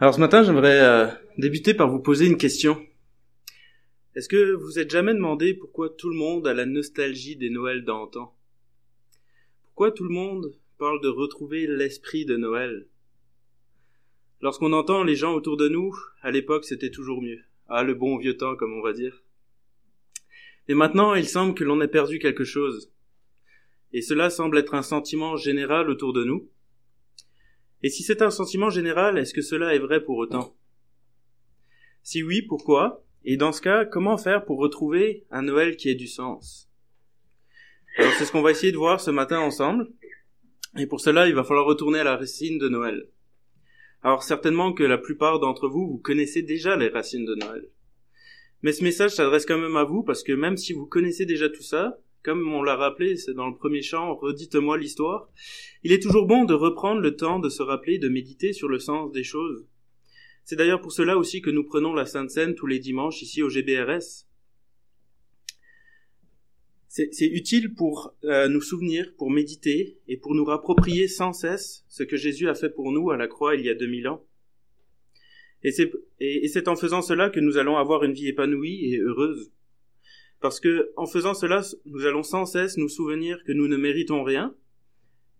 Alors ce matin, j'aimerais euh, débuter par vous poser une question. Est-ce que vous vous êtes jamais demandé pourquoi tout le monde a la nostalgie des Noëls d'antan? Pourquoi tout le monde parle de retrouver l'esprit de Noël? Lorsqu'on entend les gens autour de nous, à l'époque c'était toujours mieux. Ah, le bon vieux temps, comme on va dire. Et maintenant, il semble que l'on ait perdu quelque chose. Et cela semble être un sentiment général autour de nous. Et si c'est un sentiment général, est-ce que cela est vrai pour autant? Si oui, pourquoi? Et dans ce cas, comment faire pour retrouver un Noël qui ait du sens? Alors c'est ce qu'on va essayer de voir ce matin ensemble. Et pour cela, il va falloir retourner à la racine de Noël. Alors certainement que la plupart d'entre vous, vous connaissez déjà les racines de Noël. Mais ce message s'adresse quand même à vous parce que même si vous connaissez déjà tout ça, comme on l'a rappelé, dans le premier chant, redites-moi l'histoire. Il est toujours bon de reprendre le temps de se rappeler, de méditer sur le sens des choses. C'est d'ailleurs pour cela aussi que nous prenons la Sainte Seine tous les dimanches ici au GBRS. C'est utile pour euh, nous souvenir, pour méditer et pour nous rapproprier sans cesse ce que Jésus a fait pour nous à la croix il y a 2000 ans. Et c'est en faisant cela que nous allons avoir une vie épanouie et heureuse. Parce que, en faisant cela, nous allons sans cesse nous souvenir que nous ne méritons rien,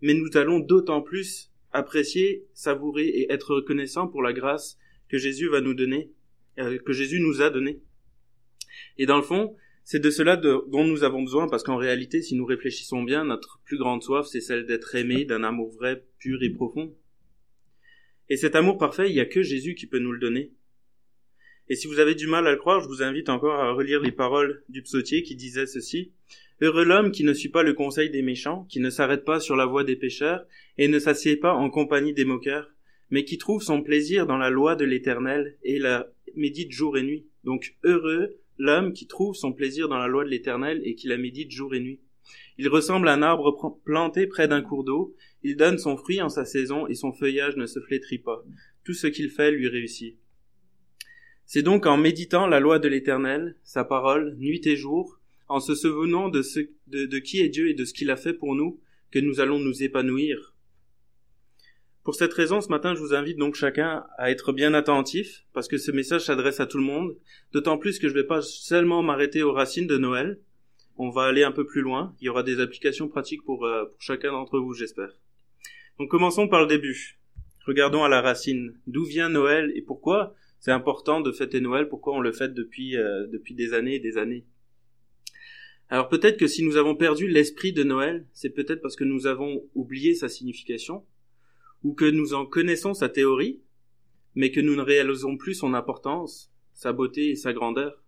mais nous allons d'autant plus apprécier, savourer et être reconnaissants pour la grâce que Jésus va nous donner, euh, que Jésus nous a donnée. Et dans le fond, c'est de cela dont nous avons besoin, parce qu'en réalité, si nous réfléchissons bien, notre plus grande soif, c'est celle d'être aimé d'un amour vrai, pur et profond. Et cet amour parfait, il n'y a que Jésus qui peut nous le donner. Et si vous avez du mal à le croire, je vous invite encore à relire les paroles du psautier qui disait ceci. Heureux l'homme qui ne suit pas le conseil des méchants, qui ne s'arrête pas sur la voie des pécheurs, et ne s'assied pas en compagnie des moqueurs, mais qui trouve son plaisir dans la loi de l'Éternel et la médite jour et nuit. Donc heureux l'homme qui trouve son plaisir dans la loi de l'Éternel et qui la médite jour et nuit. Il ressemble à un arbre planté près d'un cours d'eau, il donne son fruit en sa saison et son feuillage ne se flétrit pas. Tout ce qu'il fait lui réussit. C'est donc en méditant la loi de l'Éternel, sa parole, nuit et jour, en se souvenant de, ce, de, qui est Dieu et de ce qu'il a fait pour nous, que nous allons nous épanouir. Pour cette raison, ce matin, je vous invite donc chacun à être bien attentif, parce que ce message s'adresse à tout le monde, d'autant plus que je ne vais pas seulement m'arrêter aux racines de Noël, on va aller un peu plus loin, il y aura des applications pratiques pour, euh, pour chacun d'entre vous, j'espère. Donc commençons par le début. Regardons à la racine. D'où vient Noël et pourquoi c'est important de fêter Noël, pourquoi on le fête depuis, euh, depuis des années et des années? Alors peut-être que si nous avons perdu l'esprit de Noël, c'est peut-être parce que nous avons oublié sa signification, ou que nous en connaissons sa théorie, mais que nous ne réalisons plus son importance, sa beauté et sa grandeur.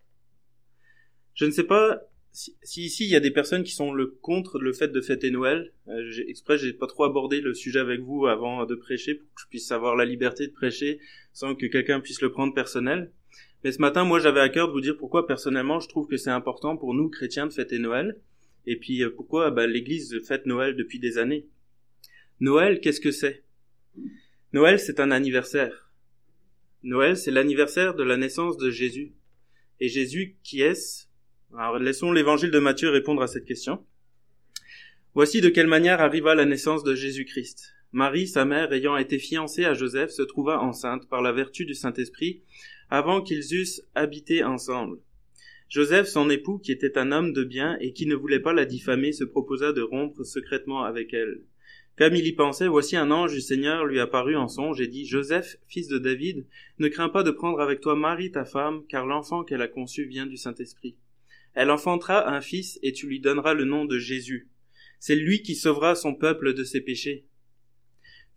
Je ne sais pas si, ici il y a des personnes qui sont le contre le fait de fêter Noël, euh, exprès j'ai pas trop abordé le sujet avec vous avant de prêcher pour que je puisse avoir la liberté de prêcher sans que quelqu'un puisse le prendre personnel. Mais ce matin, moi, j'avais à cœur de vous dire pourquoi personnellement je trouve que c'est important pour nous chrétiens de fêter Noël, et puis euh, pourquoi bah, l'Église fête Noël depuis des années. Noël, qu'est-ce que c'est? Noël, c'est un anniversaire. Noël, c'est l'anniversaire de la naissance de Jésus. Et Jésus, qui est-ce? Alors laissons l'évangile de Matthieu répondre à cette question. Voici de quelle manière arriva la naissance de Jésus-Christ. Marie, sa mère, ayant été fiancée à Joseph, se trouva enceinte par la vertu du Saint-Esprit avant qu'ils eussent habité ensemble. Joseph, son époux, qui était un homme de bien et qui ne voulait pas la diffamer, se proposa de rompre secrètement avec elle. Comme il y pensait, voici un ange du Seigneur lui apparut en songe et dit, Joseph, fils de David, ne crains pas de prendre avec toi Marie ta femme, car l'enfant qu'elle a conçu vient du Saint-Esprit. Elle enfantera un fils et tu lui donneras le nom de Jésus. C'est lui qui sauvera son peuple de ses péchés.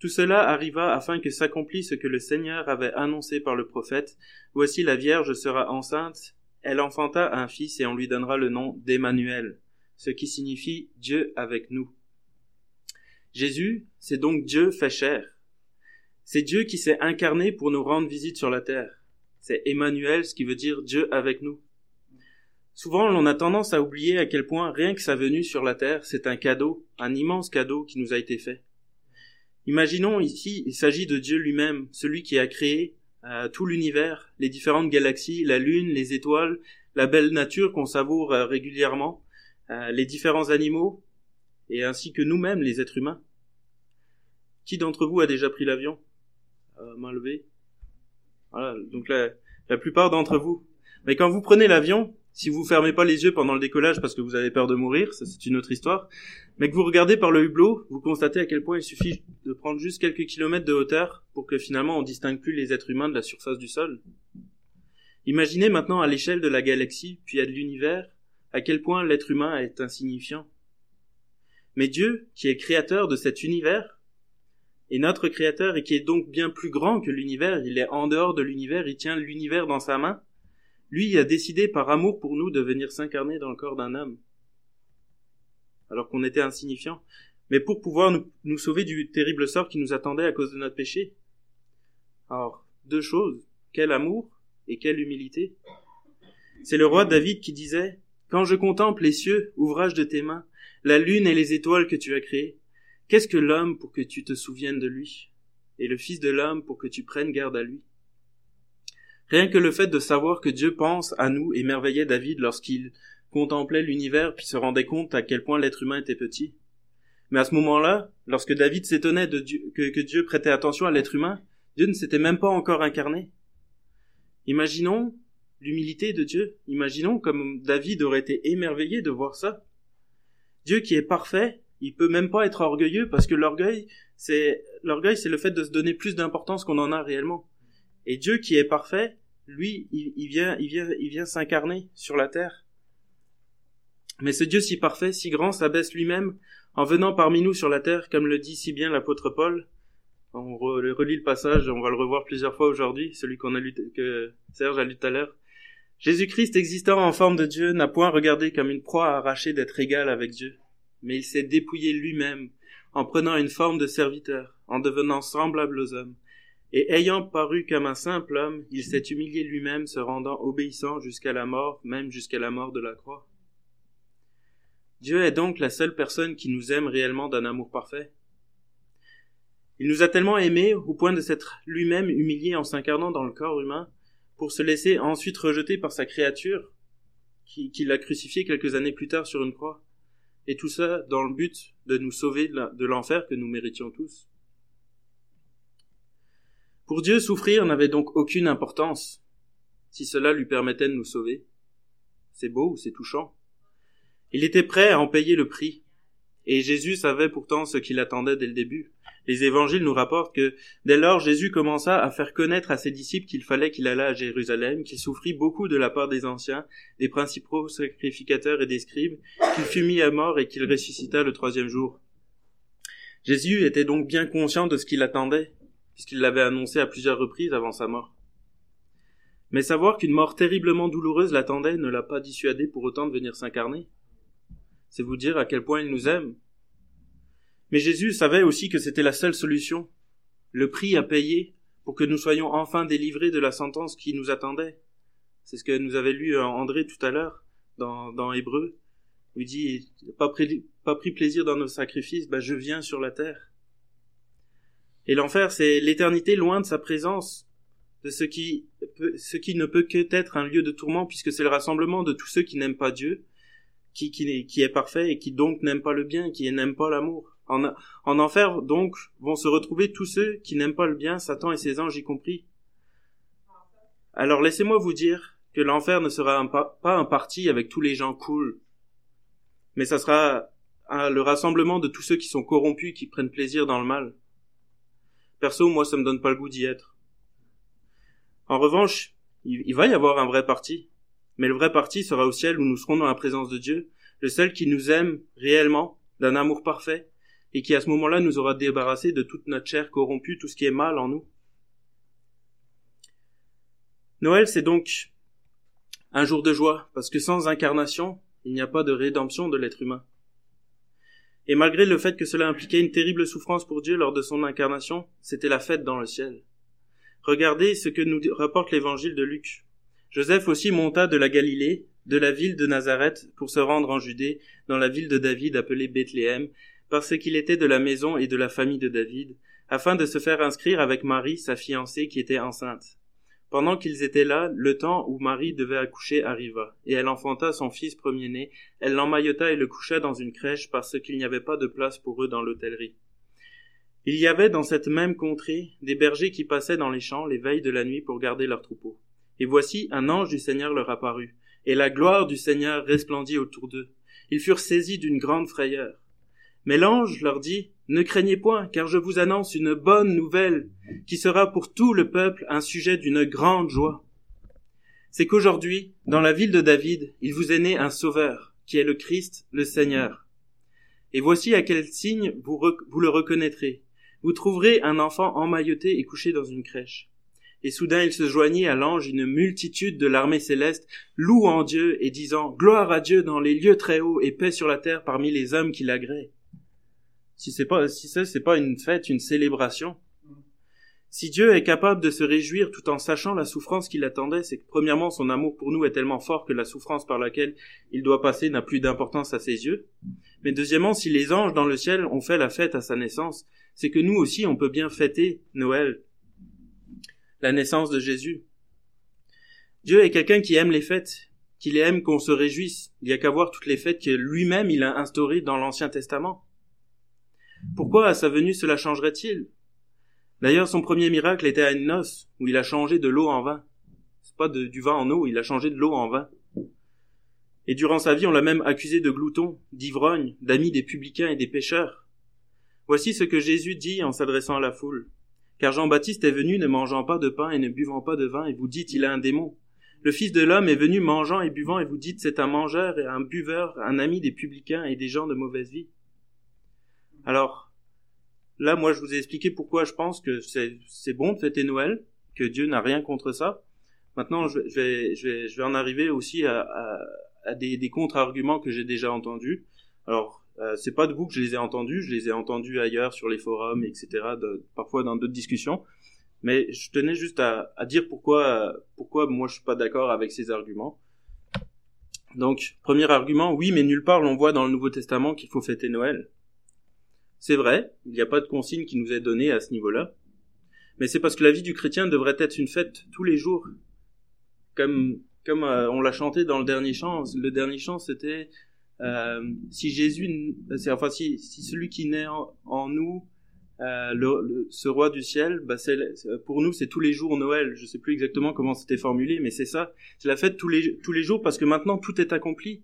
Tout cela arriva afin que s'accomplisse ce que le Seigneur avait annoncé par le prophète. Voici la Vierge sera enceinte, elle enfanta un fils et on lui donnera le nom d'Emmanuel, ce qui signifie Dieu avec nous. Jésus, c'est donc Dieu fait chair. C'est Dieu qui s'est incarné pour nous rendre visite sur la terre. C'est Emmanuel, ce qui veut dire Dieu avec nous. Souvent, l'on a tendance à oublier à quel point rien que sa venue sur la Terre, c'est un cadeau, un immense cadeau qui nous a été fait. Imaginons ici, il s'agit de Dieu lui-même, celui qui a créé euh, tout l'univers, les différentes galaxies, la Lune, les étoiles, la belle nature qu'on savoure euh, régulièrement, euh, les différents animaux, et ainsi que nous-mêmes, les êtres humains. Qui d'entre vous a déjà pris l'avion? Main levée. Voilà, donc la plupart d'entre vous. Mais quand vous prenez l'avion, si vous fermez pas les yeux pendant le décollage parce que vous avez peur de mourir, c'est une autre histoire, mais que vous regardez par le hublot, vous constatez à quel point il suffit de prendre juste quelques kilomètres de hauteur pour que finalement on distingue plus les êtres humains de la surface du sol. Imaginez maintenant à l'échelle de la galaxie, puis à de l'univers, à quel point l'être humain est insignifiant. Mais Dieu, qui est créateur de cet univers, est notre créateur et qui est donc bien plus grand que l'univers, il est en dehors de l'univers, il tient l'univers dans sa main, lui a décidé par amour pour nous de venir s'incarner dans le corps d'un homme, alors qu'on était insignifiant, mais pour pouvoir nous, sauver du terrible sort qui nous attendait à cause de notre péché. Alors, deux choses, quel amour et quelle humilité. C'est le roi David qui disait, Quand je contemple les cieux, ouvrage de tes mains, la lune et les étoiles que tu as créées, qu'est-ce que l'homme pour que tu te souviennes de lui, et le Fils de l'homme pour que tu prennes garde à lui Rien que le fait de savoir que Dieu pense à nous émerveillait David lorsqu'il contemplait l'univers puis se rendait compte à quel point l'être humain était petit. Mais à ce moment-là, lorsque David s'étonnait que, que Dieu prêtait attention à l'être humain, Dieu ne s'était même pas encore incarné. Imaginons l'humilité de Dieu. Imaginons comme David aurait été émerveillé de voir ça. Dieu qui est parfait, il peut même pas être orgueilleux parce que l'orgueil, c'est l'orgueil, c'est le fait de se donner plus d'importance qu'on en a réellement. Et Dieu qui est parfait, lui, il, vient, il vient, il vient s'incarner sur la terre. Mais ce Dieu si parfait, si grand, s'abaisse lui-même en venant parmi nous sur la terre, comme le dit si bien l'apôtre Paul. On relit le passage, on va le revoir plusieurs fois aujourd'hui, celui qu'on a lu, que Serge a lu tout à l'heure. Jésus-Christ existant en forme de Dieu n'a point regardé comme une proie arrachée d'être égal avec Dieu, mais il s'est dépouillé lui-même en prenant une forme de serviteur, en devenant semblable aux hommes et ayant paru comme un simple homme, il s'est humilié lui-même, se rendant obéissant jusqu'à la mort, même jusqu'à la mort de la croix. Dieu est donc la seule personne qui nous aime réellement d'un amour parfait. Il nous a tellement aimés au point de s'être lui-même humilié en s'incarnant dans le corps humain, pour se laisser ensuite rejeter par sa créature, qui, l'a crucifié quelques années plus tard sur une croix, et tout ça dans le but de nous sauver de l'enfer que nous méritions tous. Pour Dieu, souffrir n'avait donc aucune importance, si cela lui permettait de nous sauver. C'est beau, c'est touchant. Il était prêt à en payer le prix. Et Jésus savait pourtant ce qu'il attendait dès le début. Les évangiles nous rapportent que dès lors Jésus commença à faire connaître à ses disciples qu'il fallait qu'il allât à Jérusalem, qu'il souffrit beaucoup de la part des anciens, des principaux sacrificateurs et des scribes, qu'il fut mis à mort et qu'il ressuscita le troisième jour. Jésus était donc bien conscient de ce qu'il attendait, puisqu'il l'avait annoncé à plusieurs reprises avant sa mort. Mais savoir qu'une mort terriblement douloureuse l'attendait ne l'a pas dissuadé pour autant de venir s'incarner. C'est vous dire à quel point il nous aime. Mais Jésus savait aussi que c'était la seule solution, le prix à payer pour que nous soyons enfin délivrés de la sentence qui nous attendait. C'est ce que nous avait lu André tout à l'heure dans, dans Hébreu, il dit pas pris, pas pris plaisir dans nos sacrifices, bah je viens sur la terre. Et l'enfer, c'est l'éternité loin de sa présence, de ce qui, ce qui ne peut que être un lieu de tourment, puisque c'est le rassemblement de tous ceux qui n'aiment pas Dieu, qui, qui, qui est parfait et qui donc n'aiment pas le bien, qui n'aiment pas l'amour. En, en enfer, donc, vont se retrouver tous ceux qui n'aiment pas le bien, Satan et ses anges y compris. Alors laissez-moi vous dire que l'enfer ne sera pas un parti avec tous les gens cool, mais ça sera le rassemblement de tous ceux qui sont corrompus, qui prennent plaisir dans le mal. Perso, moi, ça me donne pas le goût d'y être. En revanche, il, va y avoir un vrai parti. Mais le vrai parti sera au ciel où nous serons dans la présence de Dieu, le seul qui nous aime réellement, d'un amour parfait, et qui à ce moment-là nous aura débarrassé de toute notre chair corrompue, tout ce qui est mal en nous. Noël, c'est donc un jour de joie, parce que sans incarnation, il n'y a pas de rédemption de l'être humain. Et malgré le fait que cela impliquait une terrible souffrance pour Dieu lors de son incarnation, c'était la fête dans le ciel. Regardez ce que nous rapporte l'évangile de Luc. Joseph aussi monta de la Galilée, de la ville de Nazareth, pour se rendre en Judée, dans la ville de David appelée Bethléem, parce qu'il était de la maison et de la famille de David, afin de se faire inscrire avec Marie, sa fiancée, qui était enceinte. Pendant qu'ils étaient là, le temps où Marie devait accoucher arriva, et elle enfanta son fils premier-né, elle l'emmaillota et le coucha dans une crèche parce qu'il n'y avait pas de place pour eux dans l'hôtellerie. Il y avait dans cette même contrée des bergers qui passaient dans les champs les veilles de la nuit pour garder leurs troupeaux. Et voici un ange du Seigneur leur apparut, et la gloire du Seigneur resplendit autour d'eux. Ils furent saisis d'une grande frayeur. Mais l'ange leur dit, Ne craignez point, car je vous annonce une bonne nouvelle, qui sera pour tout le peuple un sujet d'une grande joie. C'est qu'aujourd'hui, dans la ville de David, il vous est né un sauveur, qui est le Christ, le Seigneur. Et voici à quel signe vous, le reconnaîtrez. Vous trouverez un enfant emmailloté et couché dans une crèche. Et soudain il se joignit à l'ange une multitude de l'armée céleste, louant Dieu et disant Gloire à Dieu dans les lieux très hauts et paix sur la terre parmi les hommes qui l'agréent. Si c'est pas, si ça c'est pas une fête, une célébration. Si Dieu est capable de se réjouir tout en sachant la souffrance qui l'attendait, c'est que premièrement son amour pour nous est tellement fort que la souffrance par laquelle il doit passer n'a plus d'importance à ses yeux. Mais deuxièmement, si les anges dans le ciel ont fait la fête à sa naissance, c'est que nous aussi on peut bien fêter Noël, la naissance de Jésus. Dieu est quelqu'un qui aime les fêtes, qu'il aime qu'on se réjouisse. Il n'y a qu'à voir toutes les fêtes que lui-même il a instaurées dans l'Ancien Testament. Pourquoi à sa venue cela changerait-il? D'ailleurs, son premier miracle était à une noce, où il a changé de l'eau en vin. C'est pas du vin en eau, il a changé de l'eau en vin. Et durant sa vie, on l'a même accusé de glouton, d'ivrogne, d'ami des publicains et des pécheurs. Voici ce que Jésus dit en s'adressant à la foule. Car Jean-Baptiste est venu ne mangeant pas de pain et ne buvant pas de vin, et vous dites il a un démon. Le Fils de l'homme est venu mangeant et buvant, et vous dites c'est un mangeur et un buveur, un ami des publicains et des gens de mauvaise vie. Alors, là, moi, je vous ai expliqué pourquoi je pense que c'est bon de fêter Noël, que Dieu n'a rien contre ça. Maintenant, je vais, en arriver aussi à, à, des, des contre-arguments que j'ai déjà entendus. Alors, euh, c'est pas de vous que je les ai entendus, je les ai entendus ailleurs sur les forums, etc. parfois dans d'autres discussions. Mais je tenais juste à, dire pourquoi, pourquoi moi je suis pas d'accord avec ces arguments. Donc, premier argument, oui, mais nulle part l'on voit dans le Nouveau Testament qu'il faut fêter Noël. C'est vrai, il n'y a pas de consigne qui nous est donnée à ce niveau-là. Mais c'est parce que la vie du chrétien devrait être une fête tous les jours. Comme, comme euh, on l'a chanté dans le dernier chant. Le dernier chant, c'était euh, si Jésus, enfin si, si celui qui naît en, nous, euh, le, ce roi du ciel, bah pour nous c'est tous les jours Noël. Je sais plus exactement comment c'était formulé, mais c'est ça. C'est la fête tous les tous les jours parce que maintenant tout est accompli.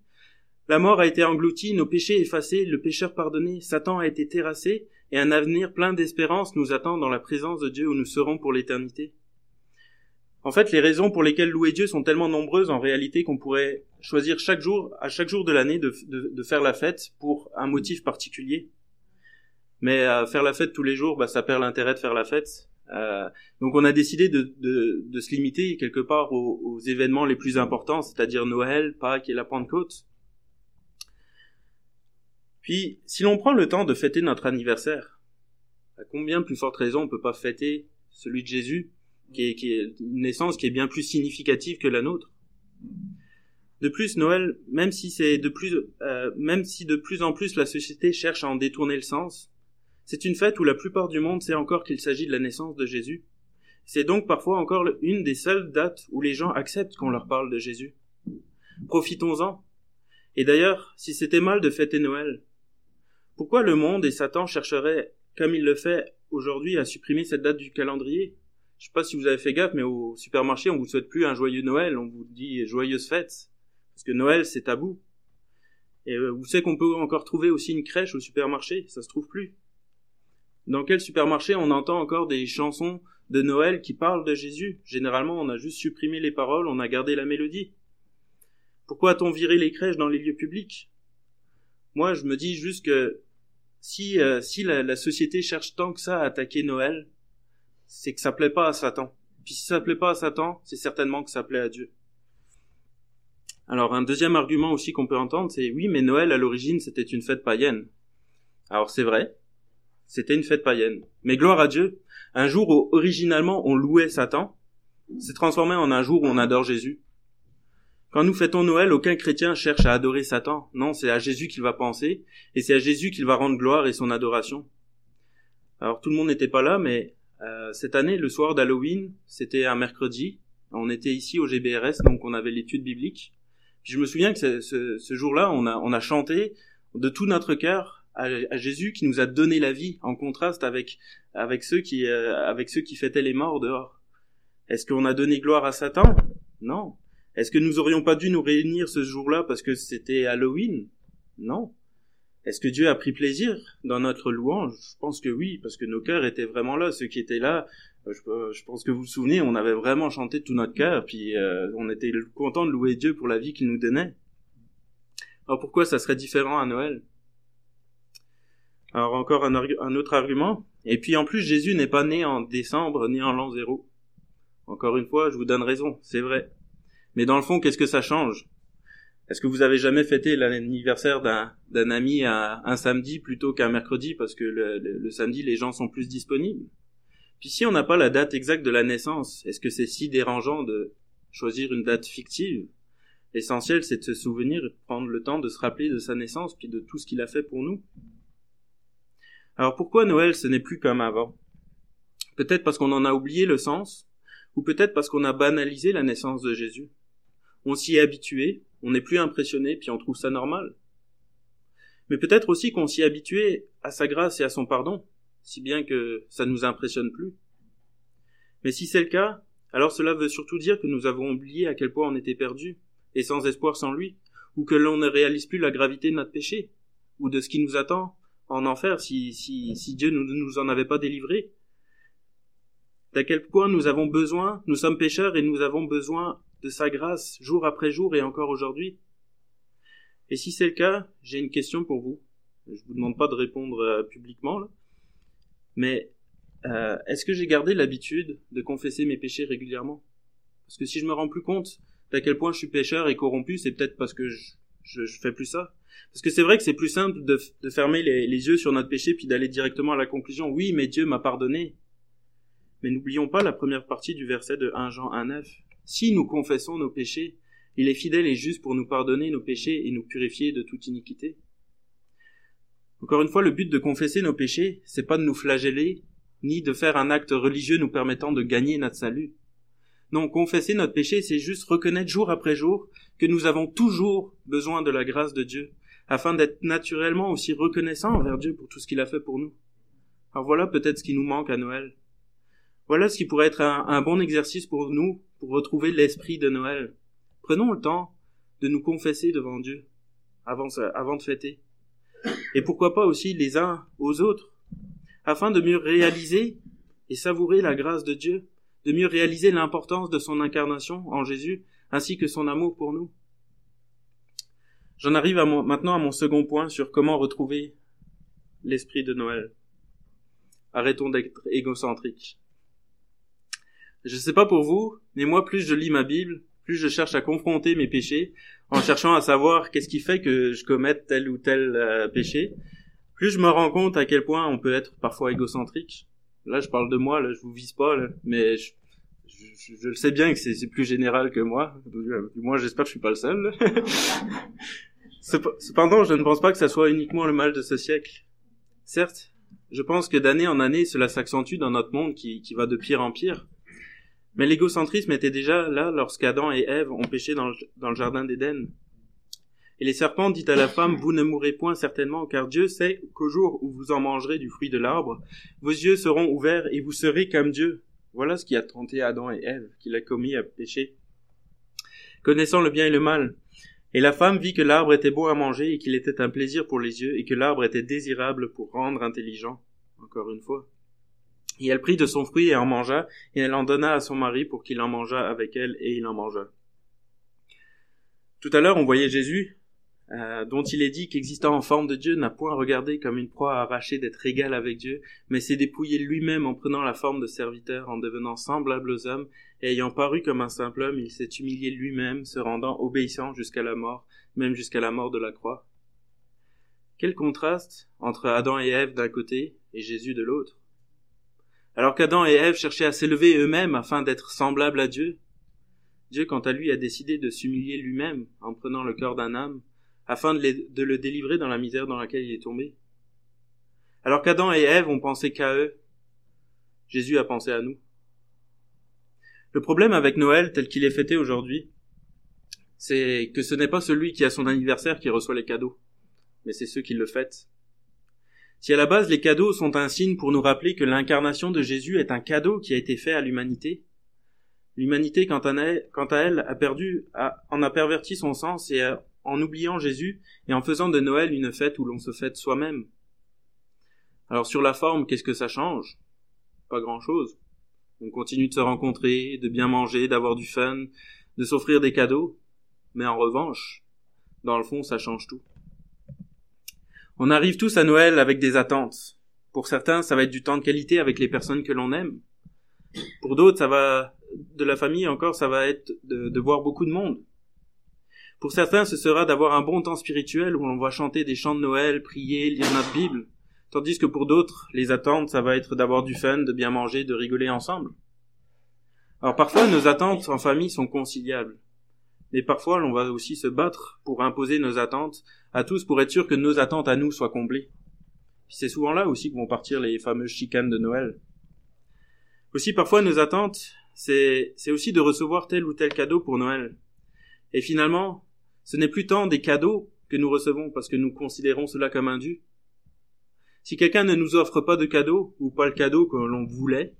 La mort a été engloutie, nos péchés effacés, le pécheur pardonné, Satan a été terrassé, et un avenir plein d'espérance nous attend dans la présence de Dieu où nous serons pour l'éternité. En fait, les raisons pour lesquelles louer Dieu sont tellement nombreuses en réalité qu'on pourrait choisir chaque jour, à chaque jour de l'année, de, faire la fête pour un motif particulier. Mais euh, faire la fête tous les jours, bah, ça perd l'intérêt de faire la fête. Euh, donc on a décidé de, se limiter quelque part aux événements les plus importants, c'est-à-dire Noël, Pâques et la Pentecôte. Puis, si l'on prend le temps de fêter notre anniversaire, à combien plus forte raison on peut pas fêter celui de Jésus qui est, qui est une naissance qui est bien plus significative que la nôtre? De plus, Noël, même si c'est de plus, euh, même si de plus en plus la société cherche à en détourner le sens, c'est une fête où la plupart du monde sait encore qu'il s'agit de la naissance de Jésus. C'est donc parfois encore une des seules dates où les gens acceptent qu'on leur parle de Jésus. Profitons-en. Et d'ailleurs, si c'était mal de fêter Noël, pourquoi le monde et Satan chercheraient, comme il le fait aujourd'hui, à supprimer cette date du calendrier? Je sais pas si vous avez fait gaffe, mais au supermarché, on vous souhaite plus un joyeux Noël, on vous dit joyeuse fête. Parce que Noël, c'est tabou. Et euh, vous savez qu'on peut encore trouver aussi une crèche au supermarché, ça se trouve plus. Dans quel supermarché on entend encore des chansons de Noël qui parlent de Jésus? Généralement, on a juste supprimé les paroles, on a gardé la mélodie. Pourquoi a-t-on viré les crèches dans les lieux publics? Moi, je me dis juste que si, euh, si la, la société cherche tant que ça à attaquer Noël, c'est que ça plaît pas à Satan. Puis si ça plaît pas à Satan, c'est certainement que ça plaît à Dieu. Alors un deuxième argument aussi qu'on peut entendre, c'est oui, mais Noël à l'origine c'était une fête païenne. Alors c'est vrai, c'était une fête païenne. Mais gloire à Dieu, un jour où originalement on louait Satan, s'est transformé en un jour où on adore Jésus. Quand nous fêtons Noël, aucun chrétien cherche à adorer Satan. Non, c'est à Jésus qu'il va penser, et c'est à Jésus qu'il va rendre gloire et son adoration. Alors tout le monde n'était pas là, mais euh, cette année, le soir d'Halloween, c'était un mercredi. On était ici au GBRS, donc on avait l'étude biblique. Puis je me souviens que ce, ce, jour-là, on a, on a chanté de tout notre cœur à, Jésus qui nous a donné la vie, en contraste avec avec ceux qui euh, avec ceux qui fêtaient les morts dehors. Est-ce qu'on a donné gloire à Satan? Non. Est-ce que nous aurions pas dû nous réunir ce jour-là parce que c'était Halloween? Non. Est-ce que Dieu a pris plaisir dans notre louange? Je pense que oui, parce que nos cœurs étaient vraiment là. Ceux qui étaient là, euh, je, pense que vous vous souvenez, on avait vraiment chanté tout notre cœur, puis euh, on était content de louer Dieu pour la vie qu'il nous donnait. Alors pourquoi ça serait différent à Noël? Alors encore un, un, autre argument. Et puis en plus, Jésus n'est pas né en décembre ni en l'an zéro. Encore une fois, je vous donne raison, c'est vrai. Mais dans le fond, qu'est-ce que ça change? Est-ce que vous avez jamais fêté l'anniversaire d'un ami un, samedi plutôt qu'un mercredi parce que le, samedi les gens sont plus disponibles? Puis si on n'a pas la date exacte de la naissance, est-ce que c'est si dérangeant de choisir une date fictive? L'essentiel c'est de se souvenir et de prendre le temps de se rappeler de sa naissance puis de tout ce qu'il a fait pour nous. Alors pourquoi Noël ce n'est plus comme avant? Peut-être parce qu'on en a oublié le sens, ou peut-être parce qu'on a banalisé la naissance de Jésus. On s'y est habitué, on n'est plus impressionné, puis on trouve ça normal. Mais peut-être aussi qu'on s'y est habitué à sa grâce et à son pardon, si bien que ça ne nous impressionne plus. Mais si c'est le cas, alors cela veut surtout dire que nous avons oublié à quel point on était perdu, et sans espoir sans lui, ou que l'on ne réalise plus la gravité de notre péché, ou de ce qui nous attend en enfer si, si, si Dieu ne nous en avait pas délivré. D'à quel point nous avons besoin, nous sommes pécheurs et nous avons besoin de sa grâce jour après jour et encore aujourd'hui Et si c'est le cas, j'ai une question pour vous. Je vous demande pas de répondre euh, publiquement, mais euh, est-ce que j'ai gardé l'habitude de confesser mes péchés régulièrement? Parce que si je me rends plus compte d'à quel point je suis pécheur et corrompu, c'est peut-être parce que je, fais plus ça. Parce que c'est vrai que c'est plus simple de, de fermer les, les, yeux sur notre péché puis d'aller directement à la conclusion, oui, mais Dieu m'a pardonné. Mais n'oublions pas la première partie du verset de 1 Jean 1.9. Si nous confessons nos péchés, il est fidèle et juste pour nous pardonner nos péchés et nous purifier de toute iniquité. Encore une fois, le but de confesser nos péchés, c'est pas de nous flageller, ni de faire un acte religieux nous permettant de gagner notre salut. Non, confesser notre péché, c'est juste reconnaître jour après jour que nous avons toujours besoin de la grâce de Dieu, afin d'être naturellement aussi reconnaissants envers Dieu pour tout ce qu'il a fait pour nous. Alors voilà peut-être ce qui nous manque à Noël. Voilà ce qui pourrait être un, bon exercice pour nous pour retrouver l'esprit de Noël. Prenons le temps de nous confesser devant Dieu avant, de fêter. Et pourquoi pas aussi les uns aux autres, afin de mieux réaliser et savourer la grâce de Dieu, de mieux réaliser l'importance de son incarnation en Jésus, ainsi que son amour pour nous. J'en arrive maintenant à mon second point sur comment retrouver l'esprit de Noël. Arrêtons d'être égocentriques. Je sais pas pour vous, mais moi, plus je lis ma Bible, plus je cherche à confronter mes péchés, en cherchant à savoir qu'est-ce qui fait que je commette tel ou tel euh, péché, plus je me rends compte à quel point on peut être parfois égocentrique. Là, je parle de moi, là, je vous vise pas, mais je, je, le sais bien que c'est plus général que moi. Du moins, j'espère que je suis pas le seul. Cependant, je ne pense pas que ça soit uniquement le mal de ce siècle. Certes, je pense que d'année en année, cela s'accentue dans notre monde qui, qui va de pire en pire. Mais l'égocentrisme était déjà là lorsqu'Adam et Ève ont péché dans le, jardin d'Éden. Et les serpents dit à la femme, vous ne mourrez point certainement, car Dieu sait qu'au jour où vous en mangerez du fruit de l'arbre, vos yeux seront ouverts et vous serez comme Dieu. Voilà ce qui a tenté Adam et Ève, qu'il a commis à pécher. Connaissant le bien et le mal. Et la femme vit que l'arbre était bon à manger et qu'il était un plaisir pour les yeux et que l'arbre était désirable pour rendre intelligent. Encore une fois. Et elle prit de son fruit et en mangea, et elle en donna à son mari pour qu'il en mangeât avec elle, et il en mangea. Tout à l'heure, on voyait Jésus, euh, dont il est dit qu'existant en forme de Dieu n'a point regardé comme une proie arrachée d'être égal avec Dieu, mais s'est dépouillé lui-même en prenant la forme de serviteur, en devenant semblable aux hommes, et ayant paru comme un simple homme, il s'est humilié lui-même, se rendant obéissant jusqu'à la mort, même jusqu'à la mort de la croix. Quel contraste entre Adam et Ève d'un côté et Jésus de l'autre. Alors qu'Adam et Ève cherchaient à s'élever eux-mêmes afin d'être semblables à Dieu, Dieu, quant à lui, a décidé de s'humilier lui-même en prenant le corps d'un âme, afin de, le délivrer dans la misère dans laquelle il est tombé. Alors qu'Adam et Ève ont pensé qu'à eux, Jésus a pensé à nous. Le problème avec Noël tel qu'il est fêté aujourd'hui, c'est que ce n'est pas celui qui a son anniversaire qui reçoit les cadeaux, mais c'est ceux qui le fêtent. Si à la base les cadeaux sont un signe pour nous rappeler que l'incarnation de Jésus est un cadeau qui a été fait à l'humanité, l'humanité quant à elle a perdu, en a perverti son sens et en oubliant Jésus et en faisant de Noël une fête où l'on se fête soi-même. Alors sur la forme, qu'est-ce que ça change? Pas grand-chose. On continue de se rencontrer, de bien manger, d'avoir du fun, de s'offrir des cadeaux, mais en revanche, dans le fond, ça change tout. On arrive tous à Noël avec des attentes. Pour certains, ça va être du temps de qualité avec les personnes que l'on aime. Pour d'autres, ça va, de la famille encore, ça va être de, voir beaucoup de monde. Pour certains, ce sera d'avoir un bon temps spirituel où on va chanter des chants de Noël, prier, lire notre Bible. Tandis que pour d'autres, les attentes, ça va être d'avoir du fun, de bien manger, de rigoler ensemble. Alors parfois, nos attentes en famille sont conciliables. Mais parfois, l'on va aussi se battre pour imposer nos attentes à tous pour être sûr que nos attentes à nous soient comblées. C'est souvent là aussi que vont partir les fameuses chicanes de Noël. Aussi, parfois, nos attentes, c'est, aussi de recevoir tel ou tel cadeau pour Noël. Et finalement, ce n'est plus tant des cadeaux que nous recevons parce que nous considérons cela comme un dû. Si quelqu'un ne nous offre pas de cadeau, ou pas le cadeau que l'on voulait,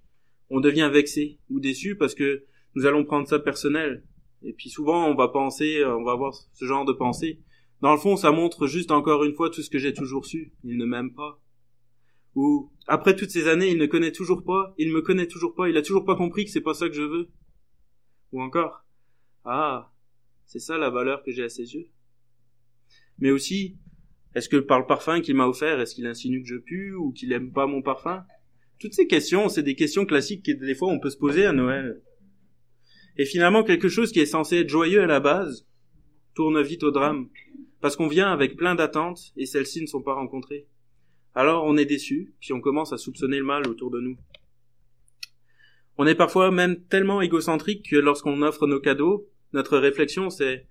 on devient vexé ou déçu parce que nous allons prendre ça personnel, et puis souvent, on va penser, on va avoir ce genre de pensée. Dans le fond, ça montre juste encore une fois tout ce que j'ai toujours su. Il ne m'aime pas. Ou, après toutes ces années, il ne connaît toujours pas, il me connaît toujours pas, il a toujours pas compris que c'est pas ça que je veux. Ou encore, ah, c'est ça la valeur que j'ai à ses yeux. Mais aussi, est-ce que par le parfum qu'il m'a offert, est-ce qu'il insinue que je pue ou qu'il aime pas mon parfum? Toutes ces questions, c'est des questions classiques que des fois on peut se poser à Noël. Et finalement, quelque chose qui est censé être joyeux à la base tourne vite au drame, parce qu'on vient avec plein d'attentes et celles-ci ne sont pas rencontrées. Alors on est déçu, puis on commence à soupçonner le mal autour de nous. On est parfois même tellement égocentrique que lorsqu'on offre nos cadeaux, notre réflexion c'est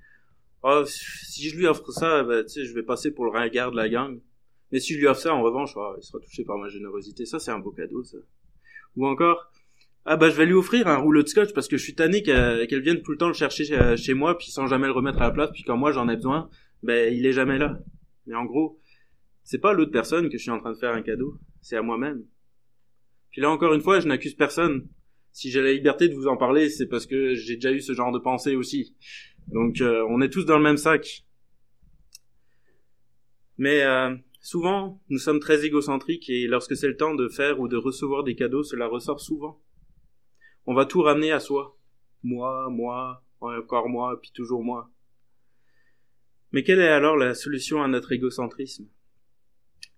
oh, si je lui offre ça, bah, je vais passer pour le ringard de la gang. Mais si je lui offre ça, en revanche, oh, il sera touché par ma générosité. Ça, c'est un beau cadeau, ça. Ou encore, ah bah je vais lui offrir un rouleau de scotch parce que je suis tanné qu'elle vienne tout le temps le chercher chez, moi puis sans jamais le remettre à la place puis quand moi j'en ai besoin, ben il est jamais là. Mais en gros, c'est pas l'autre personne que je suis en train de faire un cadeau, c'est à moi-même. Puis là encore une fois, je n'accuse personne. Si j'ai la liberté de vous en parler, c'est parce que j'ai déjà eu ce genre de pensée aussi. Donc euh, on est tous dans le même sac. Mais euh, souvent, nous sommes très égocentriques et lorsque c'est le temps de faire ou de recevoir des cadeaux, cela ressort souvent on va tout ramener à soi. Moi, moi, encore moi, puis toujours moi. Mais quelle est alors la solution à notre égocentrisme?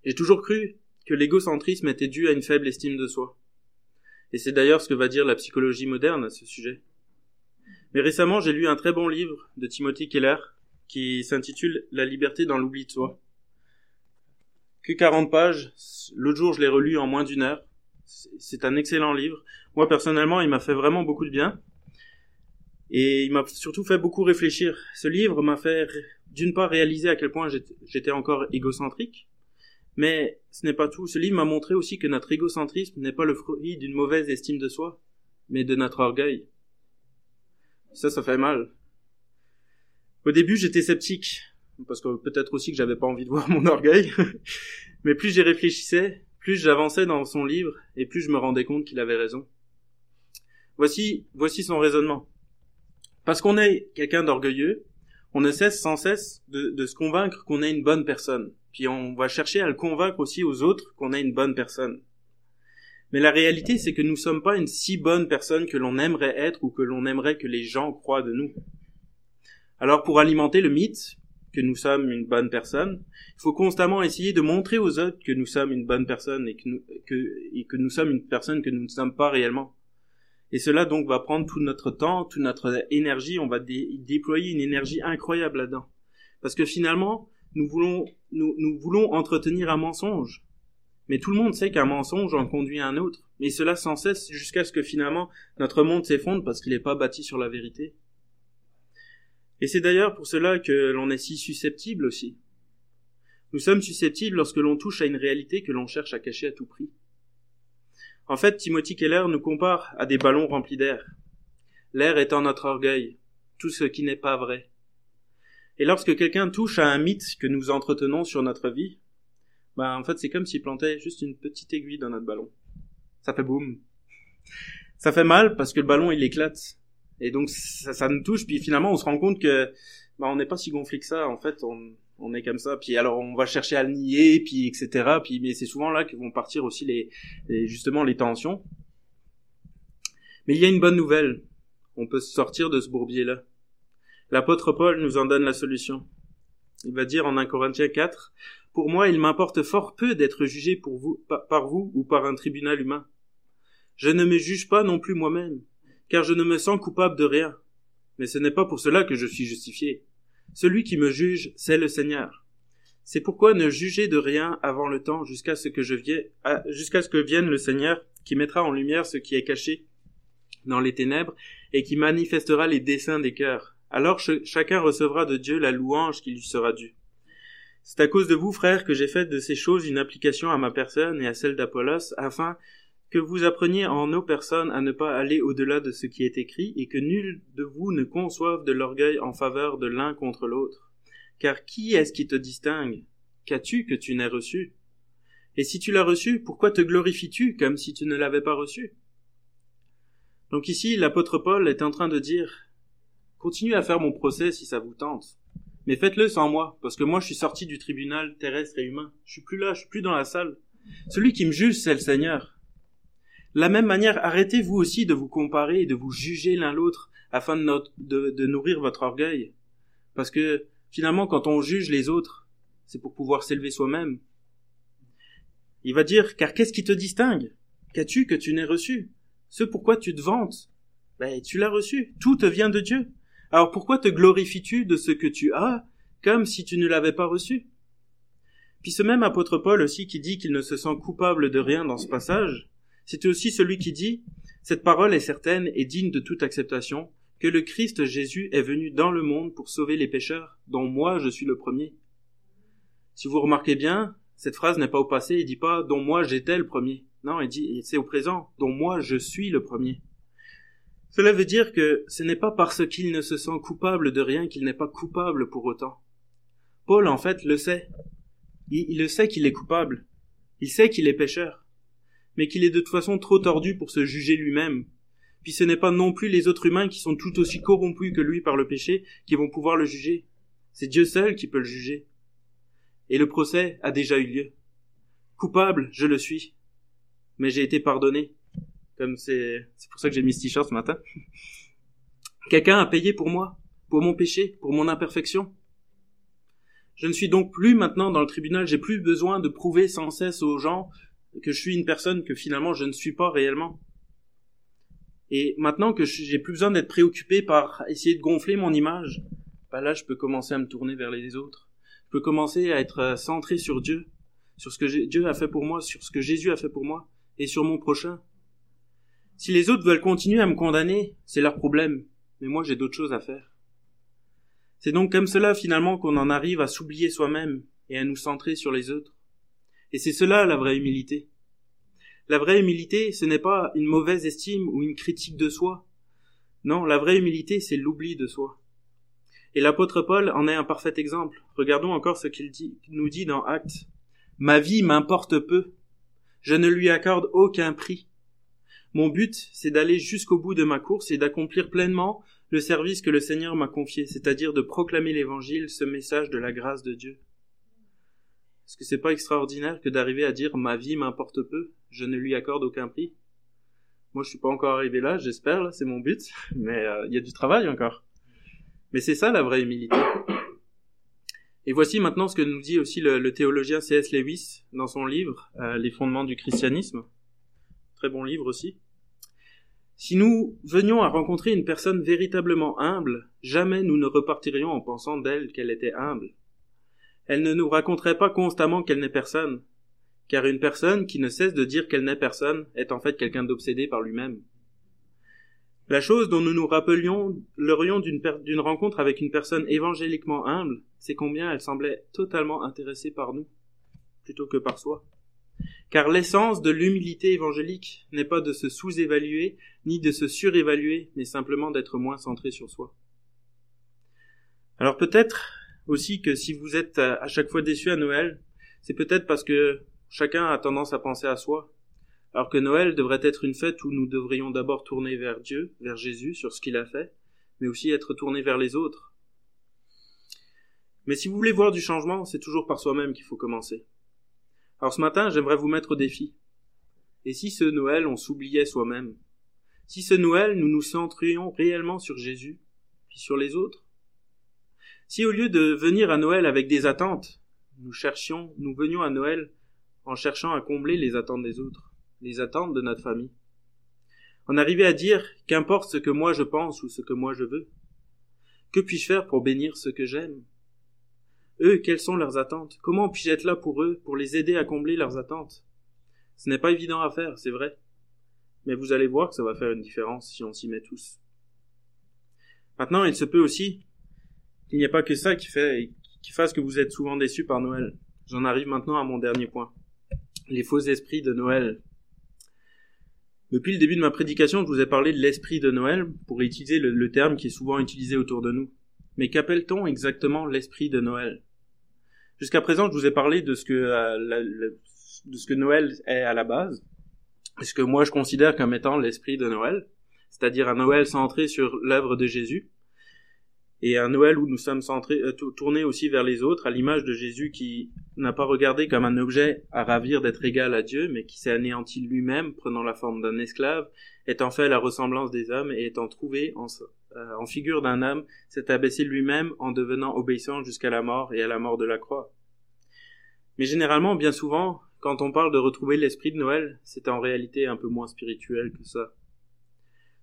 J'ai toujours cru que l'égocentrisme était dû à une faible estime de soi. Et c'est d'ailleurs ce que va dire la psychologie moderne à ce sujet. Mais récemment, j'ai lu un très bon livre de Timothy Keller qui s'intitule La liberté dans l'oubli de soi. Que 40 pages. L'autre jour, je l'ai relu en moins d'une heure. C'est un excellent livre. Moi, personnellement, il m'a fait vraiment beaucoup de bien. Et il m'a surtout fait beaucoup réfléchir. Ce livre m'a fait, d'une part, réaliser à quel point j'étais encore égocentrique. Mais ce n'est pas tout. Ce livre m'a montré aussi que notre égocentrisme n'est pas le fruit d'une mauvaise estime de soi, mais de notre orgueil. Ça, ça fait mal. Au début, j'étais sceptique, parce que peut-être aussi que j'avais pas envie de voir mon orgueil. mais plus j'y réfléchissais, plus j'avançais dans son livre, et plus je me rendais compte qu'il avait raison. Voici, voici son raisonnement. Parce qu'on est quelqu'un d'orgueilleux, on ne cesse sans cesse de, de se convaincre qu'on est une bonne personne. Puis on va chercher à le convaincre aussi aux autres qu'on est une bonne personne. Mais la réalité, c'est que nous ne sommes pas une si bonne personne que l'on aimerait être ou que l'on aimerait que les gens croient de nous. Alors pour alimenter le mythe, que nous sommes une bonne personne. Il faut constamment essayer de montrer aux autres que nous sommes une bonne personne et que nous, que, et que nous sommes une personne que nous ne sommes pas réellement. Et cela donc va prendre tout notre temps, toute notre énergie, on va déployer une énergie incroyable là-dedans. Parce que finalement, nous voulons, entretenir un mensonge. Mais tout le monde sait qu'un mensonge en conduit à un autre. Mais cela sans cesse jusqu'à ce que finalement notre monde s'effondre parce qu'il n'est pas bâti sur la vérité. Et c'est d'ailleurs pour cela que l'on est si susceptible aussi. Nous sommes susceptibles lorsque l'on touche à une réalité que l'on cherche à cacher à tout prix. En fait, Timothy Keller nous compare à des ballons remplis d'air. L'air étant notre orgueil, tout ce qui n'est pas vrai. Et lorsque quelqu'un touche à un mythe que nous entretenons sur notre vie, ben, en fait, c'est comme s'il plantait juste une petite aiguille dans notre ballon. Ça fait boum. Ça fait mal parce que le ballon, il éclate. Et donc, ça, nous touche, puis finalement, on se rend compte que, ben, on n'est pas si gonflé que ça. En fait, on, on est comme ça. Puis alors, on va chercher à le nier, puis etc. Puis, mais c'est souvent là que vont partir aussi les, justement, les tensions. Mais il y a une bonne nouvelle. On peut sortir de ce bourbier-là. L'apôtre Paul nous en donne la solution. Il va dire en 1 Corinthiens 4, Pour moi, il m'importe fort peu d'être jugé par vous ou par un tribunal humain. Je ne me juge pas non plus moi-même, car je ne me sens coupable de rien. Mais ce n'est pas pour cela que je suis justifié. Celui qui me juge, c'est le Seigneur. C'est pourquoi ne jugez de rien avant le temps jusqu'à ce que je vienne, jusqu'à ce que vienne le Seigneur qui mettra en lumière ce qui est caché dans les ténèbres et qui manifestera les desseins des cœurs. Alors chacun recevra de Dieu la louange qui lui sera due. C'est à cause de vous, frères, que j'ai fait de ces choses une application à ma personne et à celle d'Apollos, afin que vous appreniez en nos personnes à ne pas aller au-delà de ce qui est écrit, et que nul de vous ne conçoive de l'orgueil en faveur de l'un contre l'autre. Car qui est-ce qui te distingue? Qu'as-tu que tu n'aies reçu? Et si tu l'as reçu, pourquoi te glorifies-tu comme si tu ne l'avais pas reçu? Donc ici, l'apôtre Paul est en train de dire, continuez à faire mon procès si ça vous tente. Mais faites-le sans moi, parce que moi je suis sorti du tribunal terrestre et humain. Je suis plus là, je suis plus dans la salle. Celui qui me juge, c'est le Seigneur. La même manière, arrêtez vous aussi de vous comparer et de vous juger l'un l'autre afin de, nourrir votre orgueil. Parce que finalement, quand on juge les autres, c'est pour pouvoir s'élever soi-même. Il va dire, car qu'est-ce qui te distingue? Qu'as-tu que tu n'aies reçu? Ce pourquoi tu te vantes, ben, tu l'as reçu. Tout te vient de Dieu. Alors pourquoi te glorifies-tu de ce que tu as, comme si tu ne l'avais pas reçu? Puis ce même apôtre Paul aussi qui dit qu'il ne se sent coupable de rien dans ce passage, c'est aussi celui qui dit, cette parole est certaine et digne de toute acceptation, que le Christ Jésus est venu dans le monde pour sauver les pécheurs, dont moi je suis le premier. Si vous remarquez bien, cette phrase n'est pas au passé, il dit pas dont moi j'étais le premier. Non, il dit, c'est au présent, dont moi je suis le premier. Cela veut dire que ce n'est pas parce qu'il ne se sent coupable de rien qu'il n'est pas coupable pour autant. Paul, en fait, le sait. Il, il le sait qu'il est coupable. Il sait qu'il est pécheur. Mais qu'il est de toute façon trop tordu pour se juger lui-même. Puis ce n'est pas non plus les autres humains qui sont tout aussi corrompus que lui par le péché qui vont pouvoir le juger. C'est Dieu seul qui peut le juger. Et le procès a déjà eu lieu. Coupable, je le suis mais j'ai été pardonné. Comme c'est, c'est pour ça que j'ai mis ce t-shirt ce matin. Quelqu'un a payé pour moi, pour mon péché, pour mon imperfection. Je ne suis donc plus maintenant dans le tribunal, j'ai plus besoin de prouver sans cesse aux gens que je suis une personne que finalement je ne suis pas réellement. Et maintenant que j'ai plus besoin d'être préoccupé par essayer de gonfler mon image, bah là je peux commencer à me tourner vers les autres. Je peux commencer à être euh, centré sur Dieu, sur ce que Dieu a fait pour moi, sur ce que Jésus a fait pour moi, et sur mon prochain. Si les autres veulent continuer à me condamner, c'est leur problème, mais moi j'ai d'autres choses à faire. C'est donc comme cela finalement qu'on en arrive à s'oublier soi-même et à nous centrer sur les autres. Et c'est cela la vraie humilité. La vraie humilité, ce n'est pas une mauvaise estime ou une critique de soi. Non, la vraie humilité, c'est l'oubli de soi. Et l'apôtre Paul en est un parfait exemple. Regardons encore ce qu'il nous dit dans Actes. Ma vie m'importe peu. Je ne lui accorde aucun prix. Mon but, c'est d'aller jusqu'au bout de ma course et d'accomplir pleinement le service que le Seigneur m'a confié, c'est-à-dire de proclamer l'Évangile, ce message de la grâce de Dieu. Est-ce que c'est pas extraordinaire que d'arriver à dire ma vie m'importe peu, je ne lui accorde aucun prix? Moi, je suis pas encore arrivé là, j'espère, là, c'est mon but, mais euh, il y a du travail encore. Mais c'est ça la vraie humilité. Et voici maintenant ce que nous dit aussi le, théologien C.S. Lewis dans son livre euh, Les fondements du christianisme. Très bon livre aussi. Si nous venions à rencontrer une personne véritablement humble, jamais nous ne repartirions en pensant d'elle qu'elle était humble. Elle ne nous raconterait pas constamment qu'elle n'est personne, car une personne qui ne cesse de dire qu'elle n'est personne est en fait quelqu'un d'obsédé par lui-même. La chose dont nous nous rappelions l'aurions d'une rencontre avec une personne évangéliquement humble, c'est combien elle semblait totalement intéressée par nous, plutôt que par soi. Car l'essence de l'humilité évangélique n'est pas de se sous-évaluer, ni de se surévaluer, mais simplement d'être moins centré sur soi. Alors peut-être aussi que si vous êtes à chaque fois déçu à Noël, C'est peut-être parce que chacun a tendance à penser à soi, alors que Noël devrait être une fête où nous devrions d'abord tourner vers Dieu, vers Jésus, sur ce qu'il a fait, mais aussi être tourné vers les autres. Mais si vous voulez voir du changement, c'est toujours par soi-même qu'il faut commencer. Alors ce matin, j'aimerais vous mettre au défi. Et si ce Noël, on s'oubliait soi-même? Si ce Noël, nous nous centrions réellement sur Jésus, puis sur les autres Si au lieu de venir à Noël avec des attentes, nous cherchions, nous venions à Noël en cherchant à combler les attentes des autres, les attentes de notre famille. On arrivait à dire qu'importe ce que moi je pense ou ce que moi je veux. Que puis-je faire pour bénir ce que j'aime? Eux, quelles sont leurs attentes? Comment puis-je être là pour eux, pour les aider à combler leurs attentes? Ce n'est pas évident à faire, c'est vrai. Mais vous allez voir que ça va faire une différence si on s'y met tous. Maintenant, il se peut aussi qu'il n'y ait pas que ça qui fait, qui fasse que vous êtes souvent déçus par Noël. J'en arrive maintenant à mon dernier point les faux esprits de Noël. Depuis le début de ma prédication, je vous ai parlé de l'esprit de Noël pour utiliser le, terme qui est souvent utilisé autour de nous. Mais qu'appelle-t-on exactement l'esprit de Noël? Jusqu'à présent, je vous ai parlé de ce que euh, de ce que Noël est à la base, ce que moi je considère comme étant l'esprit de Noël, c'est-à-dire un Noël centré sur l'œuvre de Jésus, et un Noël où nous sommes euh, tournés aussi vers les autres, à l'image de Jésus qui n'a pas regardé comme un objet à ravir d'être égal à Dieu, mais qui s'est anéanti lui-même, prenant la forme d'un esclave, étant fait la ressemblance des hommes et étant trouvé en, euh, en figure d'un homme, s'est abaissé lui-même en devenant obéissant jusqu'à la mort et à la mort de la croix. Mais généralement, bien souvent, quand on parle de retrouver l'esprit de Noël, c'est en réalité un peu moins spirituel que ça.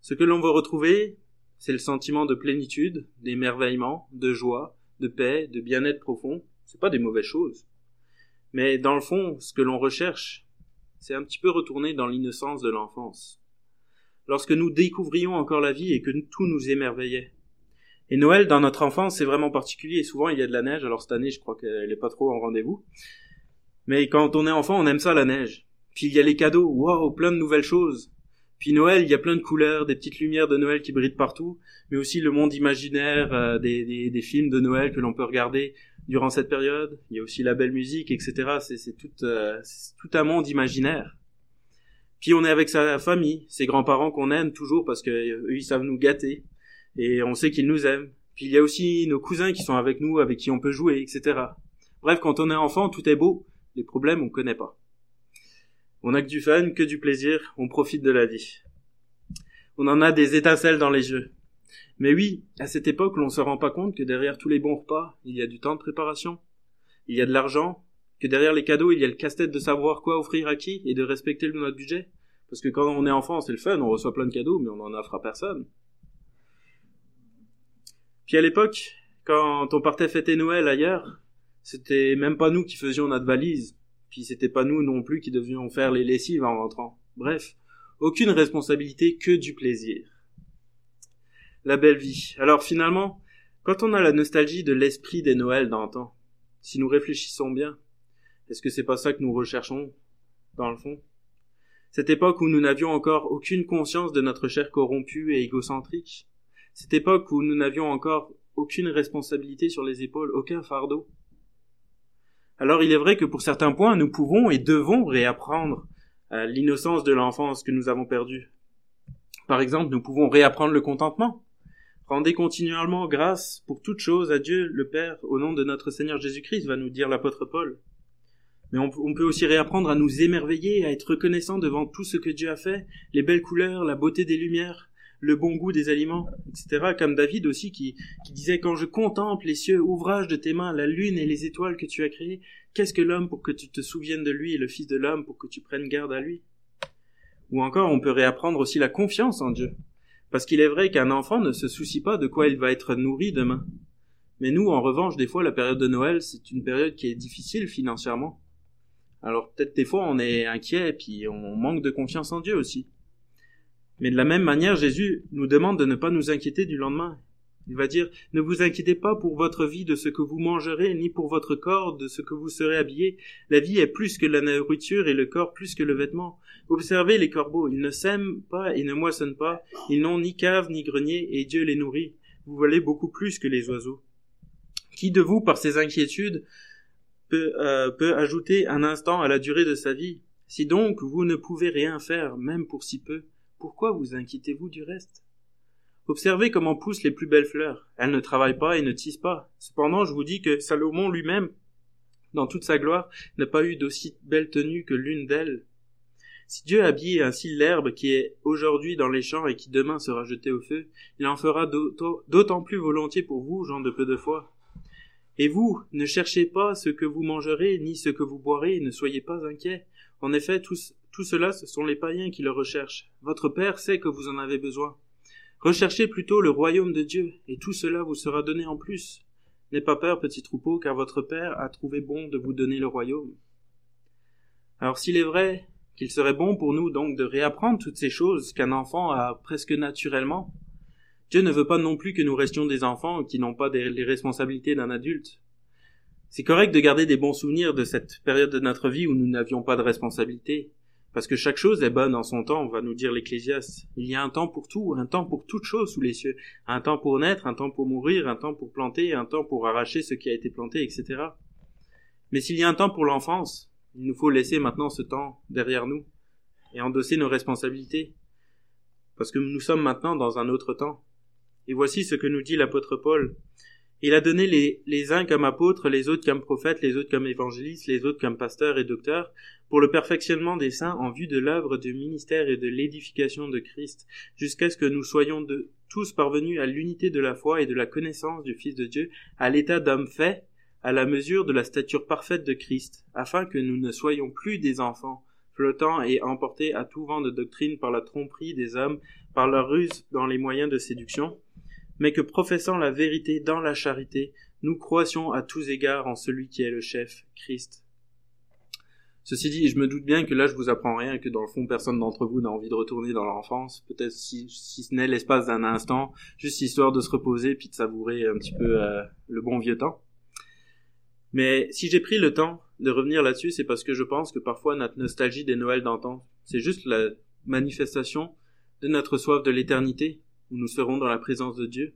Ce que l'on veut retrouver, c'est le sentiment de plénitude, d'émerveillement, de joie, de paix, de bien-être profond. C'est pas des mauvaises choses. Mais dans le fond, ce que l'on recherche, c'est un petit peu retourner dans l'innocence de l'enfance. Lorsque nous découvrions encore la vie et que tout nous émerveillait. Et Noël, dans notre enfance, c'est vraiment particulier. Souvent, il y a de la neige. Alors cette année, je crois qu'elle est pas trop en rendez-vous. Mais quand on est enfant, on aime ça, la neige. Puis il y a les cadeaux. Waouh, plein de nouvelles choses. Puis Noël, il y a plein de couleurs, des petites lumières de Noël qui brillent partout, mais aussi le monde imaginaire euh, des, des, films de Noël que l'on peut regarder durant cette période. Il y a aussi la belle musique, etc. C'est tout, euh, tout un monde imaginaire. Puis on est avec sa famille, ses grands-parents qu'on aime toujours parce que eux, ils savent nous gâter et on sait qu'ils nous aiment. Puis il y a aussi nos cousins qui sont avec nous, avec qui on peut jouer, etc. Bref, quand on est enfant, tout est beau. Les problèmes, on connaît pas. On n'a que du fun, que du plaisir, on profite de la vie. On en a des étincelles dans les yeux. Mais oui, à cette époque, l'on se rend pas compte que derrière tous les bons repas, il y a du temps de préparation, il y a de l'argent, que derrière les cadeaux, il y a le casse-tête de savoir quoi offrir à qui et de respecter notre budget. Parce que quand on est enfant, c'est le fun, on reçoit plein de cadeaux, mais on n'en offre à personne. Puis à l'époque, quand on partait fêter Noël ailleurs, c'était même pas nous qui faisions notre valise. Puis c'était pas nous non plus qui devions faire les lessives en rentrant. Bref, aucune responsabilité que du plaisir. La belle vie. Alors finalement, quand on a la nostalgie de l'esprit des Noëls d'antan, si nous réfléchissons bien, est-ce que c'est pas ça que nous recherchons, dans le fond? Cette époque où nous n'avions encore aucune conscience de notre chair corrompue et égocentrique. Cette époque où nous n'avions encore aucune responsabilité sur les épaules, aucun fardeau. Alors il est vrai que pour certains points, nous pouvons et devons réapprendre euh, l'innocence de l'enfance que nous avons perdue. Par exemple, nous pouvons réapprendre le contentement. Rendez continuellement grâce pour toutes choses à Dieu le Père au nom de notre Seigneur Jésus-Christ, va nous dire l'apôtre Paul. Mais on, on, peut aussi réapprendre à nous émerveiller, à être reconnaissant devant tout ce que Dieu a fait, les belles couleurs, la beauté des lumières, le bon goût des aliments, etc. Comme David aussi qui, disait quand je contemple les cieux, ouvrage de tes mains, la lune et les étoiles que tu as créées, qu'est-ce que l'homme pour que tu te souviennes de lui et le Fils de l'homme pour que tu prennes garde à lui? Ou encore on peut réapprendre aussi la confiance en Dieu. Parce qu'il est vrai qu'un enfant ne se soucie pas de quoi il va être nourri demain. Mais nous, en revanche, des fois, la période de Noël, c'est une période qui est difficile financièrement. Alors peut-être des fois on est inquiet et puis on manque de confiance en Dieu aussi. Mais de la même manière, Jésus nous demande de ne pas nous inquiéter du lendemain. Il va dire, ne vous inquiétez pas pour votre vie de ce que vous mangerez, ni pour votre corps de ce que vous serez habillé. La vie est plus que la nourriture et le corps plus que le vêtement. Observez les corbeaux, ils ne sèment pas et ne moissonnent pas, ils n'ont ni cave ni grenier, et Dieu les nourrit. Vous valez beaucoup plus que les oiseaux. Qui de vous, par ses inquiétudes, euh, peut ajouter un instant à la durée de sa vie? Si donc vous ne pouvez rien faire, même pour si peu, pourquoi vous inquiétez-vous du reste? Observez comment poussent les plus belles fleurs. Elles ne travaillent pas et ne tissent pas. Cependant, je vous dis que Salomon lui-même, dans toute sa gloire, n'a pas eu d'aussi belle tenue que l'une d'elles. Si Dieu habille ainsi l'herbe qui est aujourd'hui dans les champs et qui demain sera jetée au feu, il en fera d'autant plus volontiers pour vous, gens de peu de foi. Et vous, ne cherchez pas ce que vous mangerez, ni ce que vous boirez, ne soyez pas inquiets. En effet, tout, tout cela, ce sont les païens qui le recherchent. Votre Père sait que vous en avez besoin. Recherchez plutôt le royaume de Dieu, et tout cela vous sera donné en plus. N'aie pas peur, petit troupeau, car votre Père a trouvé bon de vous donner le royaume. Alors s'il est vrai qu'il serait bon pour nous donc de réapprendre toutes ces choses qu'un enfant a presque naturellement, Dieu ne veut pas non plus que nous restions des enfants qui n'ont pas les responsabilités d'un adulte. C'est correct de garder des bons souvenirs de cette période de notre vie où nous n'avions pas de responsabilités, parce que chaque chose est bonne en son temps, va nous dire l'Ecclésiaste. Il y a un temps pour tout, un temps pour toute chose sous les cieux. Un temps pour naître, un temps pour mourir, un temps pour planter, un temps pour arracher ce qui a été planté, etc. Mais s'il y a un temps pour l'enfance, il nous faut laisser maintenant ce temps derrière nous et endosser nos responsabilités. Parce que nous sommes maintenant dans un autre temps. Et voici ce que nous dit l'apôtre Paul. Il a donné les, uns comme apôtres, les autres comme prophètes, les autres comme évangélistes, les autres comme pasteurs et docteurs, pour le perfectionnement des saints en vue de l'œuvre du ministère et de l'édification de Christ, jusqu'à ce que nous soyons tous parvenus à l'unité de la foi et de la connaissance du Fils de Dieu, à l'état d'homme fait, à la mesure de la stature parfaite de Christ, afin que nous ne soyons plus des enfants, flottant et emportés à tout vent de doctrine par la tromperie des hommes, par leur ruse dans les moyens de séduction, mais que professant la vérité dans la charité, nous croissions à tous égards en celui qui est le chef, Christ. Ceci dit, je me doute bien que là je vous apprends rien, que dans le fond personne d'entre vous n'a envie de retourner dans l'enfance, peut-être si, si ce n'est l'espace d'un instant, juste histoire de se reposer puis de savourer un petit peu euh, le bon vieux temps. Mais si j'ai pris le temps de revenir là-dessus, c'est parce que je pense que parfois notre nostalgie des Noëls d'antan, c'est juste la manifestation de notre soif de l'éternité, où nous serons dans la présence de Dieu,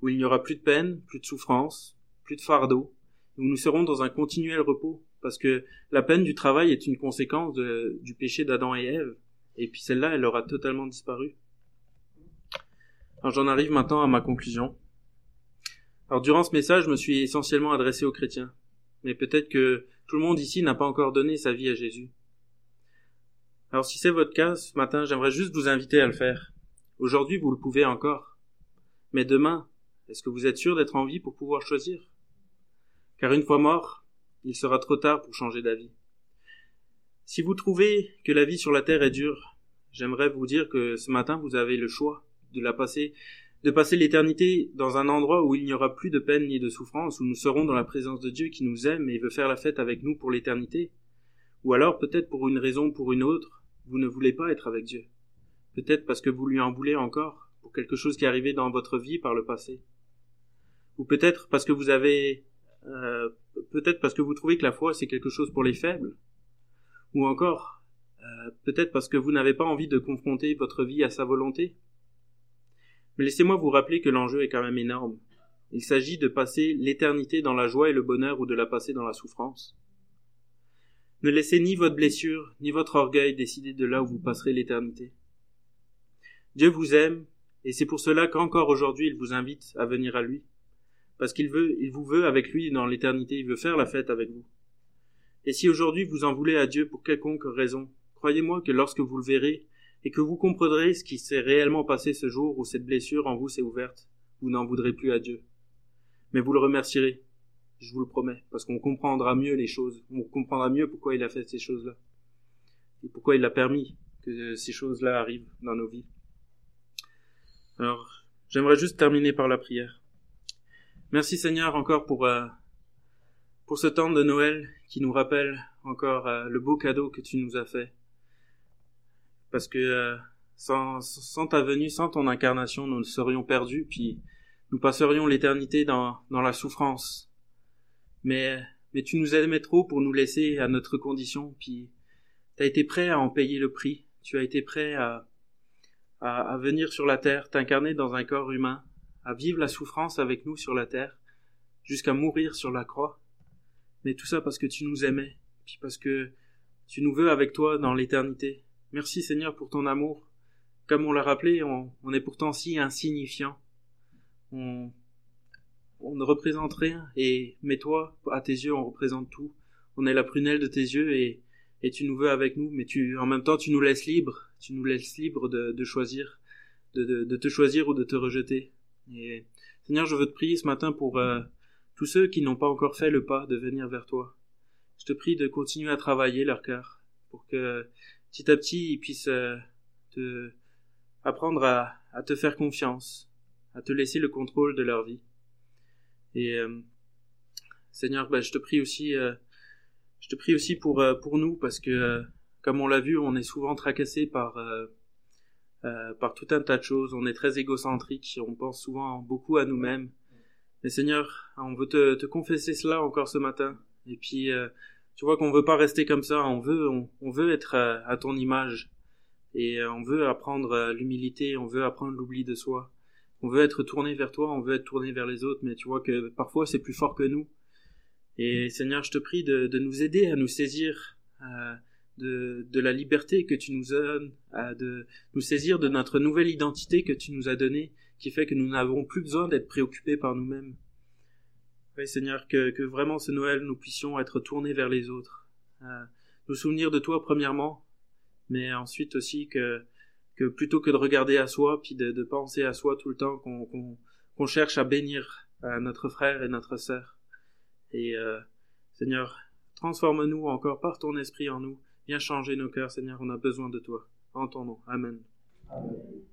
où il n'y aura plus de peine, plus de souffrance, plus de fardeau, où nous serons dans un continuel repos, parce que la peine du travail est une conséquence du péché d'Adam et Ève, et puis celle-là, elle aura totalement disparu. Alors j'en arrive maintenant à ma conclusion. Alors durant ce message, je me suis essentiellement adressé aux chrétiens, mais peut-être que tout le monde ici n'a pas encore donné sa vie à Jésus. Alors si c'est votre cas, ce matin, j'aimerais juste vous inviter à le faire. Aujourd'hui, vous le pouvez encore. Mais demain, est-ce que vous êtes sûr d'être en vie pour pouvoir choisir? Car une fois mort, il sera trop tard pour changer d'avis. Si vous trouvez que la vie sur la terre est dure, j'aimerais vous dire que ce matin vous avez le choix de la passer, de passer l'éternité dans un endroit où il n'y aura plus de peine ni de souffrance, où nous serons dans la présence de Dieu qui nous aime et veut faire la fête avec nous pour l'éternité. Ou alors, peut-être pour une raison ou pour une autre, vous ne voulez pas être avec Dieu. Peut-être parce que vous lui en voulez encore pour quelque chose qui est arrivé dans votre vie par le passé. Ou peut-être parce que vous avez euh, peut-être parce que vous trouvez que la foi c'est quelque chose pour les faibles. Ou encore euh, peut-être parce que vous n'avez pas envie de confronter votre vie à sa volonté. Mais laissez-moi vous rappeler que l'enjeu est quand même énorme. Il s'agit de passer l'éternité dans la joie et le bonheur ou de la passer dans la souffrance. Ne laissez ni votre blessure, ni votre orgueil décider de là où vous passerez l'éternité. Dieu vous aime, et c'est pour cela qu'encore aujourd'hui il vous invite à venir à lui. Parce qu'il veut, il vous veut avec lui dans l'éternité, il veut faire la fête avec vous. Et si aujourd'hui vous en voulez à Dieu pour quelconque raison, croyez-moi que lorsque vous le verrez, et que vous comprendrez ce qui s'est réellement passé ce jour où cette blessure en vous s'est ouverte, vous n'en voudrez plus à Dieu. Mais vous le remercierez, je vous le promets, parce qu'on comprendra mieux les choses, on comprendra mieux pourquoi il a fait ces choses-là, et pourquoi il a permis que ces choses-là arrivent dans nos vies. Alors, j'aimerais juste terminer par la prière. Merci Seigneur encore pour euh, pour ce temps de Noël qui nous rappelle encore euh, le beau cadeau que tu nous as fait. Parce que euh, sans, sans ta venue, sans ton incarnation, nous serions perdus, puis nous passerions l'éternité dans, dans la souffrance. Mais, mais tu nous aimais trop pour nous laisser à notre condition, puis tu as été prêt à en payer le prix. Tu as été prêt à, à, venir sur la terre, t'incarner dans un corps humain, à vivre la souffrance avec nous sur la terre, jusqu'à mourir sur la croix. mais tout ça parce que tu nous aimais, puis parce que tu nous veux avec toi dans l'éternité. Merci Seigneur pour ton amour. Comme on l'a rappelé, on, est pourtant si insignifiant. On, on ne représente rien, et mais toi, à tes yeux, on représente tout. On est la prunelle de tes yeux et, et tu nous veux avec nous, mais tu, en même temps, tu nous laisses libres. Tu nous laisses libres de, de choisir, de, de, de, te choisir ou de te rejeter. Et Seigneur, je veux te prier ce matin pour euh, tous ceux qui n'ont pas encore fait le pas de venir vers toi. Je te prie de continuer à travailler leur cœur pour que petit à petit ils puissent euh, te apprendre à, à, te faire confiance, à te laisser le contrôle de leur vie. Et euh, Seigneur, ben, je te prie aussi, je te prie aussi pour pour nous parce que comme on l'a vu, on est souvent tracassé par euh, par tout un tas de choses. On est très égocentrique, on pense souvent beaucoup à nous-mêmes. Mais Seigneur, on veut te, te, confesser cela encore ce matin. Et puis, euh, tu vois qu'on veut pas rester comme ça. On veut, on, veut être à, ton image. Et euh, on veut apprendre l'humilité. On veut apprendre l'oubli de soi. On veut être tourné vers toi. On veut être tourné vers les autres. Mais tu vois que parfois c'est plus fort que nous. Et Seigneur, je te prie de, de nous aider à nous saisir de, de la liberté que tu nous donnes, à de nous saisir de notre nouvelle identité que tu nous as donnée, qui fait que nous n'avons plus besoin d'être préoccupés par nous-mêmes. Oui, Seigneur, que, que, vraiment ce Noël, nous puissions être tournés vers les autres, nous souvenir de toi premièrement, mais ensuite aussi que, que plutôt que de regarder à soi, puis de, de penser à soi tout le temps, qu'on cherche à bénir notre frère et notre sœur. Et euh, Seigneur, transforme-nous encore par ton esprit en nous, Viens changer nos cœurs, Seigneur, on a besoin de toi. En ton nom. Amen. Amen.